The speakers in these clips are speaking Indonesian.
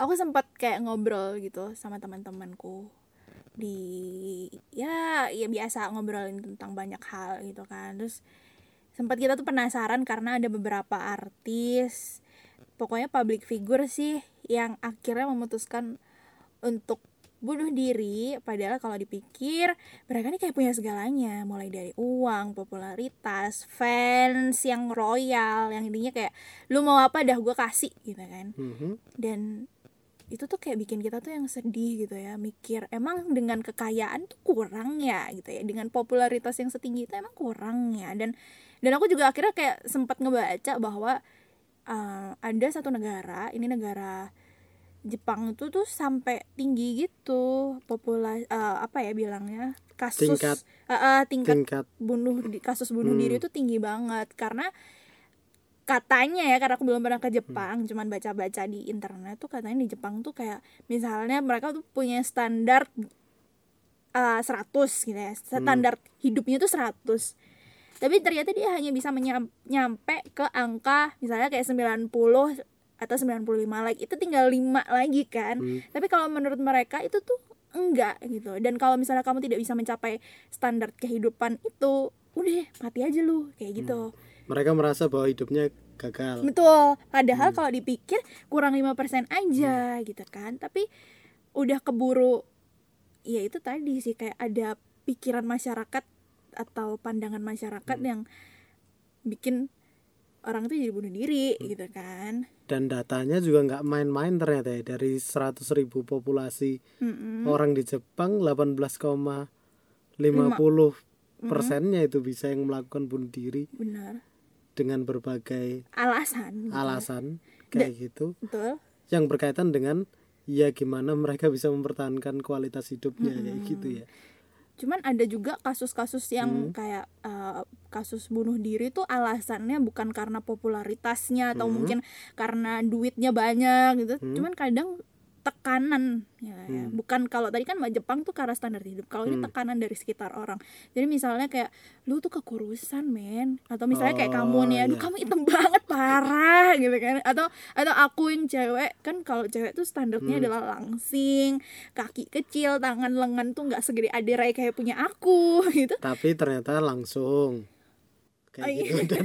aku sempat kayak ngobrol gitu sama teman-temanku di ya ya biasa ngobrolin tentang banyak hal gitu kan. Terus sempat kita tuh penasaran karena ada beberapa artis pokoknya public figure sih yang akhirnya memutuskan untuk bunuh diri. Padahal kalau dipikir mereka ini kayak punya segalanya. Mulai dari uang popularitas fans yang royal yang intinya kayak lu mau apa dah gue kasih gitu kan. Mhm. dan itu tuh kayak bikin kita tuh yang sedih gitu ya mikir emang dengan kekayaan tuh kurang ya gitu ya dengan popularitas yang setinggi itu emang kurang ya dan dan aku juga akhirnya kayak sempat ngebaca bahwa uh, ada satu negara ini negara Jepang itu tuh sampai tinggi gitu populasi apa ya bilangnya kasus Tingkat. uh, uh, tingkat tingkat bunuh di kasus bunuh Hmm. diri itu tinggi banget karena katanya ya karena aku belum pernah ke Hmm. Jepang cuman baca-baca di internet tuh katanya di Jepang tuh kayak misalnya mereka tuh punya standar uh, 100 gitu ya standar hidupnya tuh 100 tapi ternyata dia hanya bisa menyam- nyampe ke angka misalnya kayak 90 atau 95 like itu tinggal 5 lagi kan. Hmm. tapi kalau menurut mereka itu tuh enggak gitu. Dan kalau misalnya kamu tidak bisa mencapai standar kehidupan itu udah mati aja lu kayak gitu mereka merasa bahwa hidupnya gagal. Betul. Padahal kalau dipikir kurang 5% aja gitu kan. Tapi udah keburu ya itu tadi sih kayak ada pikiran masyarakat atau pandangan masyarakat yang bikin orang itu jadi bunuh diri gitu kan. Dan datanya juga nggak main-main ternyata ya. Dari 100.000 ribu populasi Mm-mm. orang di Jepang 18,50 persennya itu bisa yang melakukan bunuh diri. Benar dengan berbagai alasan gitu. alasan kayak gitu. betul. Yang berkaitan dengan ya gimana mereka bisa mempertahankan kualitas hidupnya kayak gitu ya. Cuman ada juga kasus-kasus yang kayak uh, kasus bunuh diri tuh alasannya bukan karena popularitasnya atau mungkin karena duitnya banyak gitu. Cuman kadang tekanan. Ya, ya. bukan kalau tadi kan Jepang tuh karena standar hidup. Kalau ini tekanan dari sekitar orang. Jadi misalnya kayak lu tuh kekurusan men. Atau misalnya kayak kamu nih aduh iya. kamu hitam banget parah gitu kan. Atau atau aku yang cewek kan kalau cewek tuh standarnya adalah langsing kaki kecil tangan lengan tuh nggak segede aderai kayak punya aku gitu. Tapi ternyata langsung kayak Oh, iya. gitu. Dan,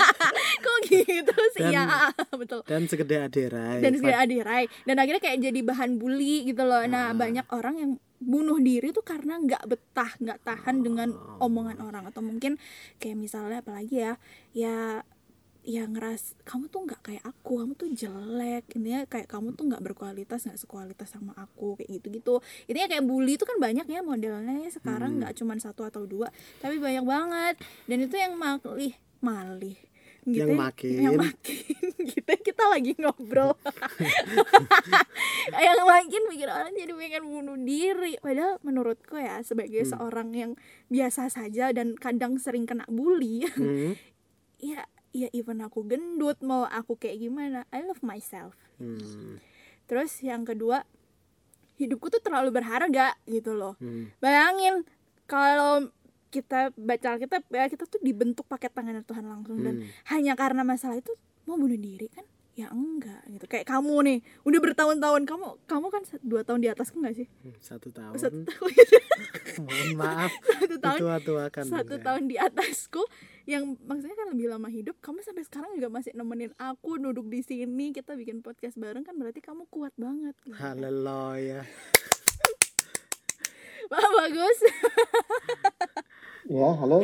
kok gitu sih? Dan- ya betul. dan segede aderai dan segede aderai. Dan akhirnya kayak jadi bahan bully gitu loh. Nah banyak orang yang bunuh diri tuh karena nggak betah nggak tahan dengan omongan orang. Atau mungkin kayak misalnya apalagi ya ya ya ngeras kamu tuh nggak kayak aku kamu tuh jelek. Intinya kayak kamu tuh nggak berkualitas nggak sekualitas sama aku kayak gitu gitu intinya kayak bully itu kan banyak ya modelnya ya sekarang nggak cuman satu atau dua tapi banyak banget. Dan itu yang malih malih. Gitu Yang ya, makin. yang makin. Kita kita lagi ngobrol. Yang makin bikin orang jadi pengen bunuh diri. Padahal menurutku ya sebagai seorang yang biasa saja dan kadang sering kena bully Hmm, ya ya even aku gendut mau aku kayak gimana I love myself hmm, terus yang kedua hidupku tuh terlalu berharga gitu loh hmm. bayangin kalau kita baca kita ya kita tuh dibentuk pakai tangan Tuhan langsung dan Hmm. hanya karena masalah itu mau bunuh diri kan ya enggak gitu. Kayak kamu nih udah bertahun-tahun. Kamu kamu kan dua tahun di atasku nggak sih? Satu tahun. satu tahun. Mohon maaf. Satu tahun. Tua-tuakan satu saya. tahun di atasku yang maksudnya kan lebih lama hidup kamu sampai sekarang juga masih nemenin aku duduk di sini kita bikin podcast bareng kan berarti kamu kuat banget gitu. haleluya Wah, bagus Ya, halo.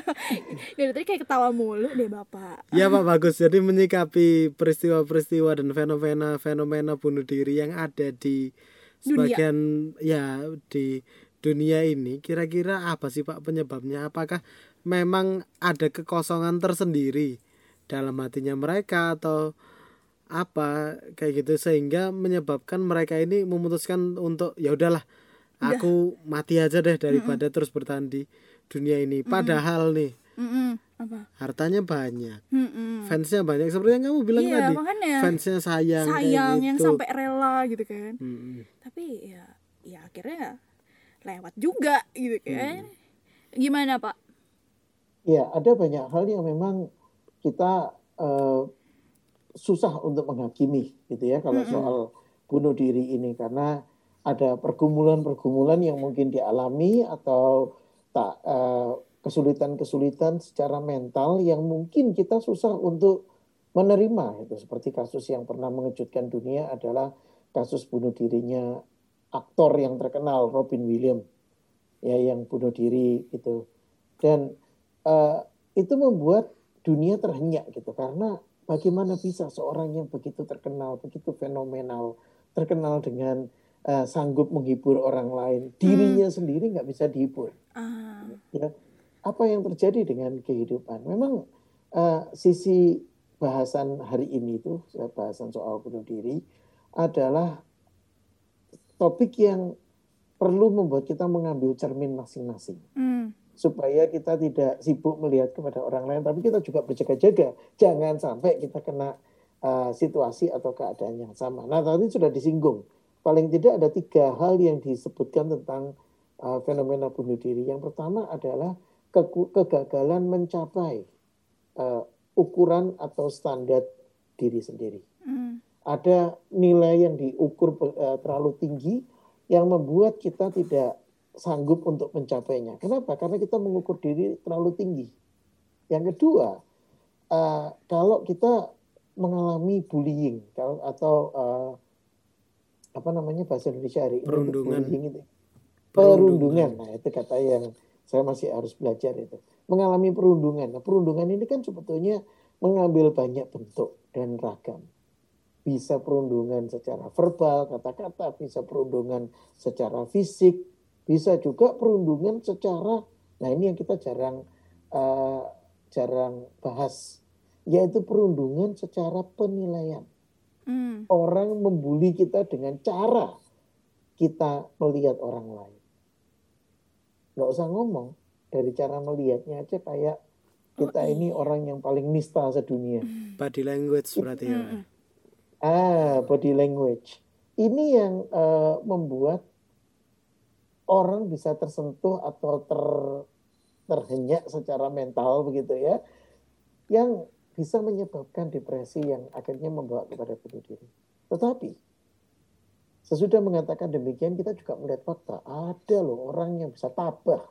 dari tadi kayak ketawa mulu deh bapak Ya Pak Bagus, jadi menyikapi peristiwa-peristiwa dan fenomena-fenomena bunuh diri yang ada di Dunia. sebagian ya di dunia ini, kira-kira apa sih Pak penyebabnya? Apakah memang ada kekosongan tersendiri dalam hatinya mereka atau apa kayak gitu sehingga menyebabkan mereka ini memutuskan untuk ya udahlah aku mati aja deh daripada terus bertahan di dunia ini. Padahal nih Mm-mm. apa hartanya banyak Mm-mm. fansnya banyak seperti yang kamu bilang Iya, tadi makanya. fansnya sayang sayang yang gitu. sampai rela gitu kan Mm-mm. tapi ya ya akhirnya lewat juga gitu kan Hmm. gimana pak Ya, ada banyak hal yang memang kita eh, susah untuk menghakimi gitu ya kalau soal bunuh diri ini karena ada pergumulan-pergumulan yang mungkin dialami atau tak uh, kesulitan-kesulitan secara mental yang mungkin kita susah untuk menerima itu. Seperti kasus yang pernah mengejutkan dunia adalah kasus bunuh dirinya aktor yang terkenal Robin Williams ya yang bunuh diri itu dan uh, itu membuat dunia terhenyak gitu. Karena bagaimana bisa seorang yang begitu terkenal begitu fenomenal terkenal dengan uh, sanggup menghibur orang lain dirinya hmm. sendiri nggak bisa dihibur uh. ya apa yang terjadi dengan kehidupan memang uh, sisi bahasan hari ini itu bahasan soal bunuh diri adalah topik yang perlu membuat kita mengambil cermin masing-masing. Mm. Supaya kita tidak sibuk melihat kepada orang lain, tapi kita juga berjaga-jaga. Jangan sampai kita kena uh, situasi atau keadaan yang sama. Nah, tadi sudah disinggung. Paling tidak ada tiga hal yang disebutkan tentang uh, fenomena bunuh diri. Yang pertama adalah ke kegagalan mencapai uh, ukuran atau standar diri sendiri. Mm. Ada nilai yang diukur uh, terlalu tinggi, yang membuat kita tidak sanggup untuk mencapainya. Kenapa? Karena kita mengukur diri terlalu tinggi. Yang kedua, uh, kalau kita mengalami bullying atau uh, apa namanya bahasa Indonesia hari ini perundungan itu perundungan. Nah itu kata yang saya masih harus belajar itu mengalami perundungan. Nah perundungan ini kan sebetulnya mengambil banyak bentuk dan ragam bisa perundungan secara verbal, kata-kata, bisa perundungan secara fisik, bisa juga perundungan secara, nah ini yang kita jarang uh, jarang bahas, yaitu perundungan secara penilaian. Hmm. Orang membuli kita dengan cara kita melihat orang lain. Gak usah ngomong, dari cara melihatnya aja kayak kita oh, iya. ini orang yang paling nista sedunia. Body language berarti ya. Ah, body language. Ini yang uh, membuat orang bisa tersentuh atau ter terhenyak secara mental begitu ya. Yang bisa menyebabkan depresi yang akhirnya membawa kepada bunuh diri. Tetapi sesudah mengatakan demikian kita juga melihat fakta. Ada loh orang yang bisa tabah.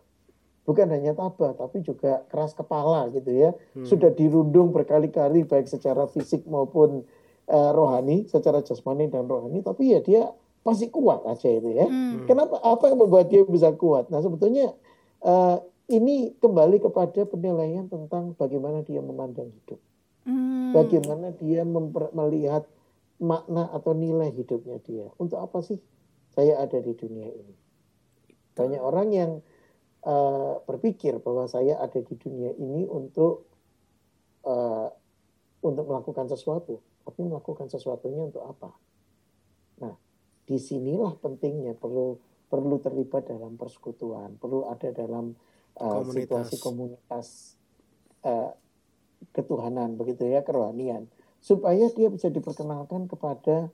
Bukan hanya tabah tapi juga keras kepala gitu ya. Hmm. sudah dirundung berkali-kali baik secara fisik maupun uh, rohani secara jasmani dan rohani. Tapi ya dia masih kuat aja itu ya. Hmm. kenapa apa yang membuat dia bisa kuat? Nah sebetulnya uh, ini kembali kepada penilaian tentang bagaimana dia memandang hidup hmm. bagaimana dia melihat makna atau nilai hidupnya dia untuk apa sih saya ada di dunia ini banyak orang yang uh, berpikir bahwa saya ada di dunia ini untuk uh, untuk melakukan sesuatu tapi melakukan sesuatunya untuk apa? Nah, di sinilah pentingnya perlu perlu terlibat dalam persekutuan, perlu ada dalam uh, komunitas. situasi komunitas uh, ketuhanan begitu ya kerohanian supaya dia bisa diperkenalkan kepada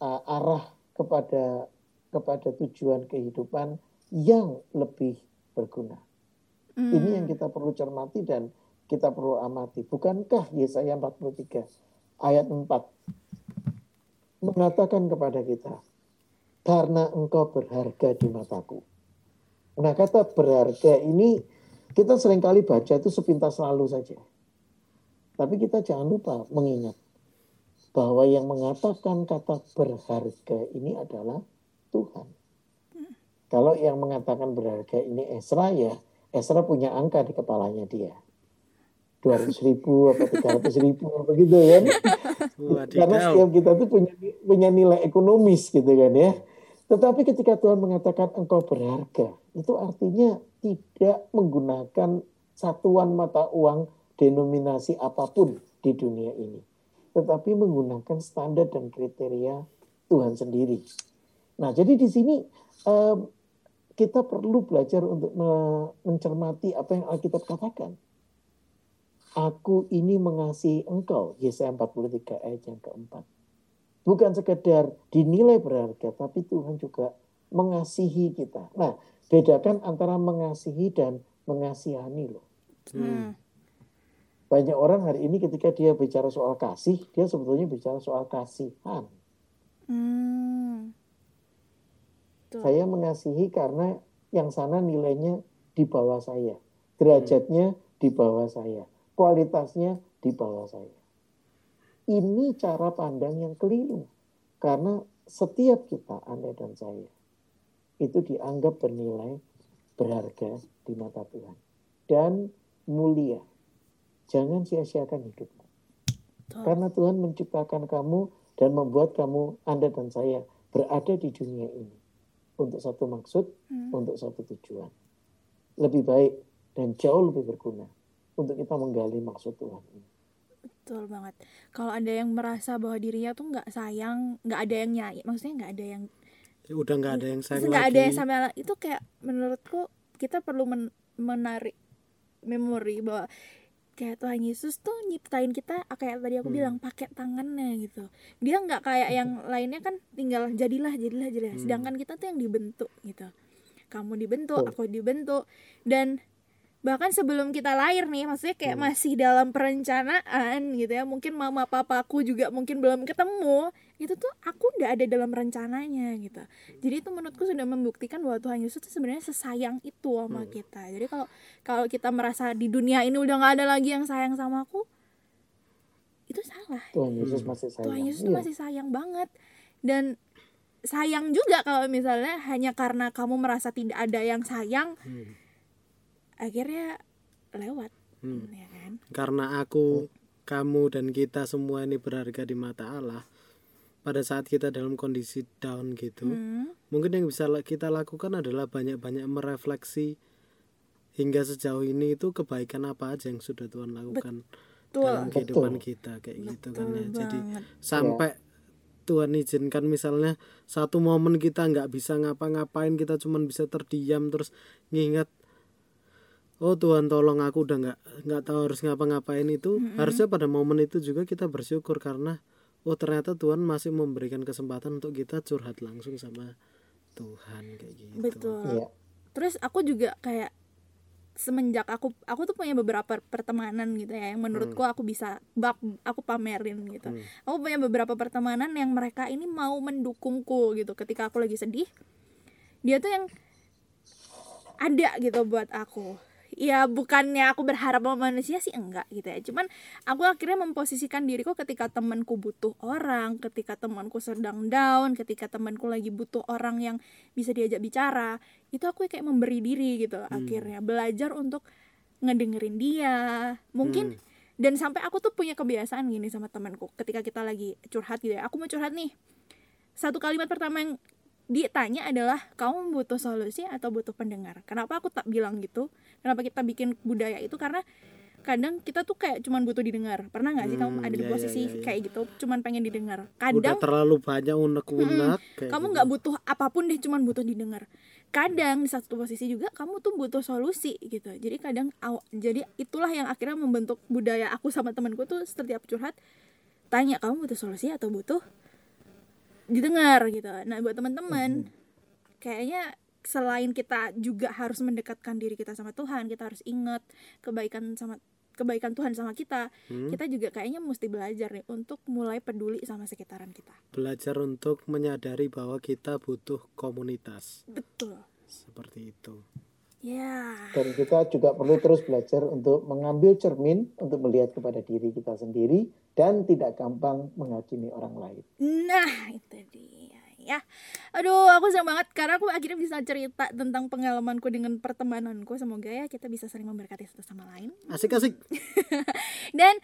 uh, arah kepada kepada tujuan kehidupan yang lebih berguna. Hmm. Ini yang kita perlu cermati dan kita perlu amati. Bukankah Yesaya 43 ayat 4 mengatakan kepada kita, karena engkau berharga di mataku. Nah kata berharga ini kita sering kali baca itu sepintas lalu saja. Tapi kita jangan lupa mengingat bahwa yang mengatakan kata berharga ini adalah Tuhan. Kalau yang mengatakan berharga ini Esra ya, Esra punya angka di kepalanya dia. dua ratus ribu atau tiga ratus ribu begitu kan karena setiap kita tuh punya punya nilai ekonomis gitu kan ya. Tetapi ketika Tuhan mengatakan engkau berharga itu artinya tidak menggunakan satuan mata uang denominasi apa pun di dunia ini tetapi menggunakan standar dan kriteria Tuhan sendiri nah jadi di sini um, kita perlu belajar untuk mencermati apa yang Alkitab katakan Aku ini mengasihi engkau. Yesaya 43 ayat yang keempat. Bukan sekedar dinilai berharga, tapi Tuhan juga mengasihi kita. Nah, bedakan antara mengasihi dan mengasihani loh. Hmm. Banyak orang hari ini ketika dia bicara soal kasih, dia sebetulnya bicara soal kasihan. Hmm. Saya mengasihi karena yang sana nilainya di bawah saya, derajatnya di bawah saya, kualitasnya di bawah saya. Ini cara pandang yang keliru. Karena setiap kita, Anda dan saya, itu dianggap bernilai, berharga di mata Tuhan. Dan mulia. Jangan sia-siakan hidupmu. Betul. Karena Tuhan menciptakan kamu dan membuat kamu, Anda dan saya, berada di dunia ini. Untuk satu maksud, Hmm. untuk satu tujuan. Lebih baik dan jauh lebih berguna untuk kita menggali maksud Tuhan ini. Betul banget. Kalau ada yang merasa bahwa dirinya tuh nggak sayang, nggak ada yang nyai, maksudnya nggak ada yang Ya udah nggak ada yang sayang nggak lagi ada yang sama itu kayak menurutku kita perlu men- menarik memori bahwa kayak Tuhan Yesus tuh nyiptain kita ah, kayak tadi aku Hmm. bilang pakai tangannya gitu. Dia nggak kayak yang lainnya kan tinggal jadilah jadilah jadilah. Hmm. Sedangkan kita tuh yang dibentuk gitu. Kamu dibentuk, Betul. aku dibentuk dan bahkan sebelum kita lahir nih maksudnya kayak Hmm. masih dalam perencanaan gitu ya mungkin mama papaku juga mungkin belum ketemu itu tuh aku udah ada dalam rencananya gitu jadi itu menurutku sudah membuktikan bahwa Tuhan Yesus tuh sebenarnya sesayang itu sama Hmm. kita jadi kalau kalau kita merasa di dunia ini udah nggak ada lagi yang sayang sama aku itu salah Tuhan Yesus Hmm. masih sayang. Tuhan Yesus tuh Iya. masih sayang banget dan sayang juga kalau misalnya hanya karena kamu merasa tidak ada yang sayang Hmm. akhirnya lewat Hmm. ya kan karena aku kamu dan kita semua ini berharga di mata Allah pada saat kita dalam kondisi down gitu Hmm, mungkin yang bisa la- kita lakukan adalah banyak-banyak merefleksi hingga sejauh ini itu kebaikan apa aja yang sudah Tuhan lakukan betul. dalam kehidupan Betul. kita kayak gitu betul kan ya. Jadi banget. sampai Tuhan izinkan misalnya satu momen kita nggak bisa ngapa-ngapain kita cuman bisa terdiam terus nginget oh Tuhan tolong aku udah nggak nggak tahu harus ngapa-ngapain itu. Harusnya pada momen itu juga kita bersyukur karena oh ternyata Tuhan masih memberikan kesempatan untuk kita curhat langsung sama Tuhan kayak gitu. Betul. Iya. terus aku juga kayak semenjak aku aku tuh punya beberapa pertemanan gitu ya yang menurutku aku bisa bak aku pamerin gitu. Hmm. aku punya beberapa pertemanan yang mereka ini mau mendukungku gitu. Ketika aku lagi sedih dia tuh yang ada gitu buat aku ya bukannya aku berharap sama manusia sih enggak gitu ya. Cuman aku akhirnya memposisikan diriku ketika temanku butuh orang ketika temanku sedang down ketika temanku lagi butuh orang yang bisa diajak bicara itu aku kayak memberi diri gitu akhirnya. Belajar untuk ngedengerin dia. Mungkin dan sampai aku tuh punya kebiasaan gini sama temanku ketika kita lagi curhat gitu ya. Aku mau curhat nih. Satu kalimat pertama yang ditanya adalah kamu butuh solusi atau butuh pendengar? Kenapa aku tak bilang gitu? Kenapa kita bikin budaya itu? Karena kadang kita tuh kayak cuman butuh didengar. Pernah nggak sih kamu Hmm, ada di iya, posisi iya, iya. kayak gitu? Cuman pengen didengar. Udah kadang terlalu banyak unek-unek kayak kamu gitu. nggak butuh apa pun deh cuman butuh didengar. Kadang di satu posisi juga kamu tuh butuh solusi gitu. Jadi kadang aw- jadi itulah yang akhirnya membentuk budaya aku sama temanku tuh setiap curhat tanya kamu butuh solusi atau butuh didengar gitu. Nah buat teman-teman kayaknya selain kita juga harus mendekatkan diri kita sama Tuhan kita harus ingat kebaikan sama kebaikan Tuhan sama kita Hmm. kita juga kayaknya mesti belajar nih untuk mulai peduli sama sekitaran kita. Belajar untuk menyadari bahwa kita butuh komunitas. Betul. Seperti itu ya Dan kita juga perlu terus belajar untuk mengambil cermin untuk melihat kepada diri kita sendiri dan tidak gampang menghakimi orang lain. Nah, itu dia ya. Aduh, aku senang banget karena aku akhirnya bisa cerita tentang pengalamanku dengan pertemananku. Semoga ya kita bisa saling memberkati satu sama lain. asik-asik Dan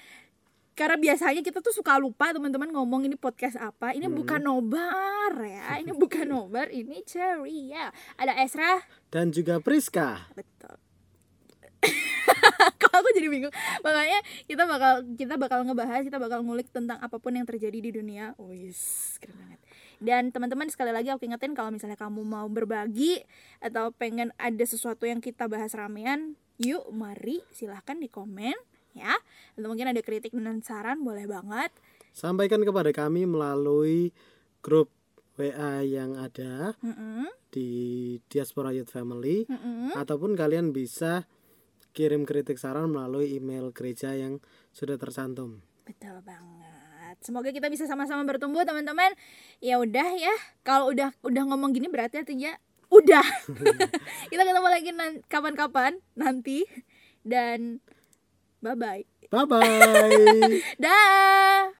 karena biasanya kita tuh suka lupa teman-teman ngomong ini podcast apa. Ini bukan nobar ya. Ini bukan nobar, ini ceria. Ada Esra, dan juga Priska betul. Kok aku jadi bingung. Makanya kita bakal kita bakal ngebahas, kita bakal ngulik tentang apa pun yang terjadi di dunia. Wis, keren banget. Dan teman-teman sekali lagi aku ingetin kalau misalnya kamu mau berbagi atau pengen ada sesuatu yang kita bahas ramean, yuk mari silahkan di komen ya. Atau mungkin ada kritik dan saran boleh banget. sampaikan kepada kami melalui grup WA yang ada Mm-mm, di Diaspora Youth Family mm-mm. ataupun kalian bisa kirim kritik saran melalui email gereja yang sudah tercantum. Betul banget. semoga kita bisa sama-sama bertumbuh teman-teman ya udah ya kalau udah udah ngomong gini berarti artinya udah kita ketemu lagi kapan-kapan nanti dan bye bye bye bye dah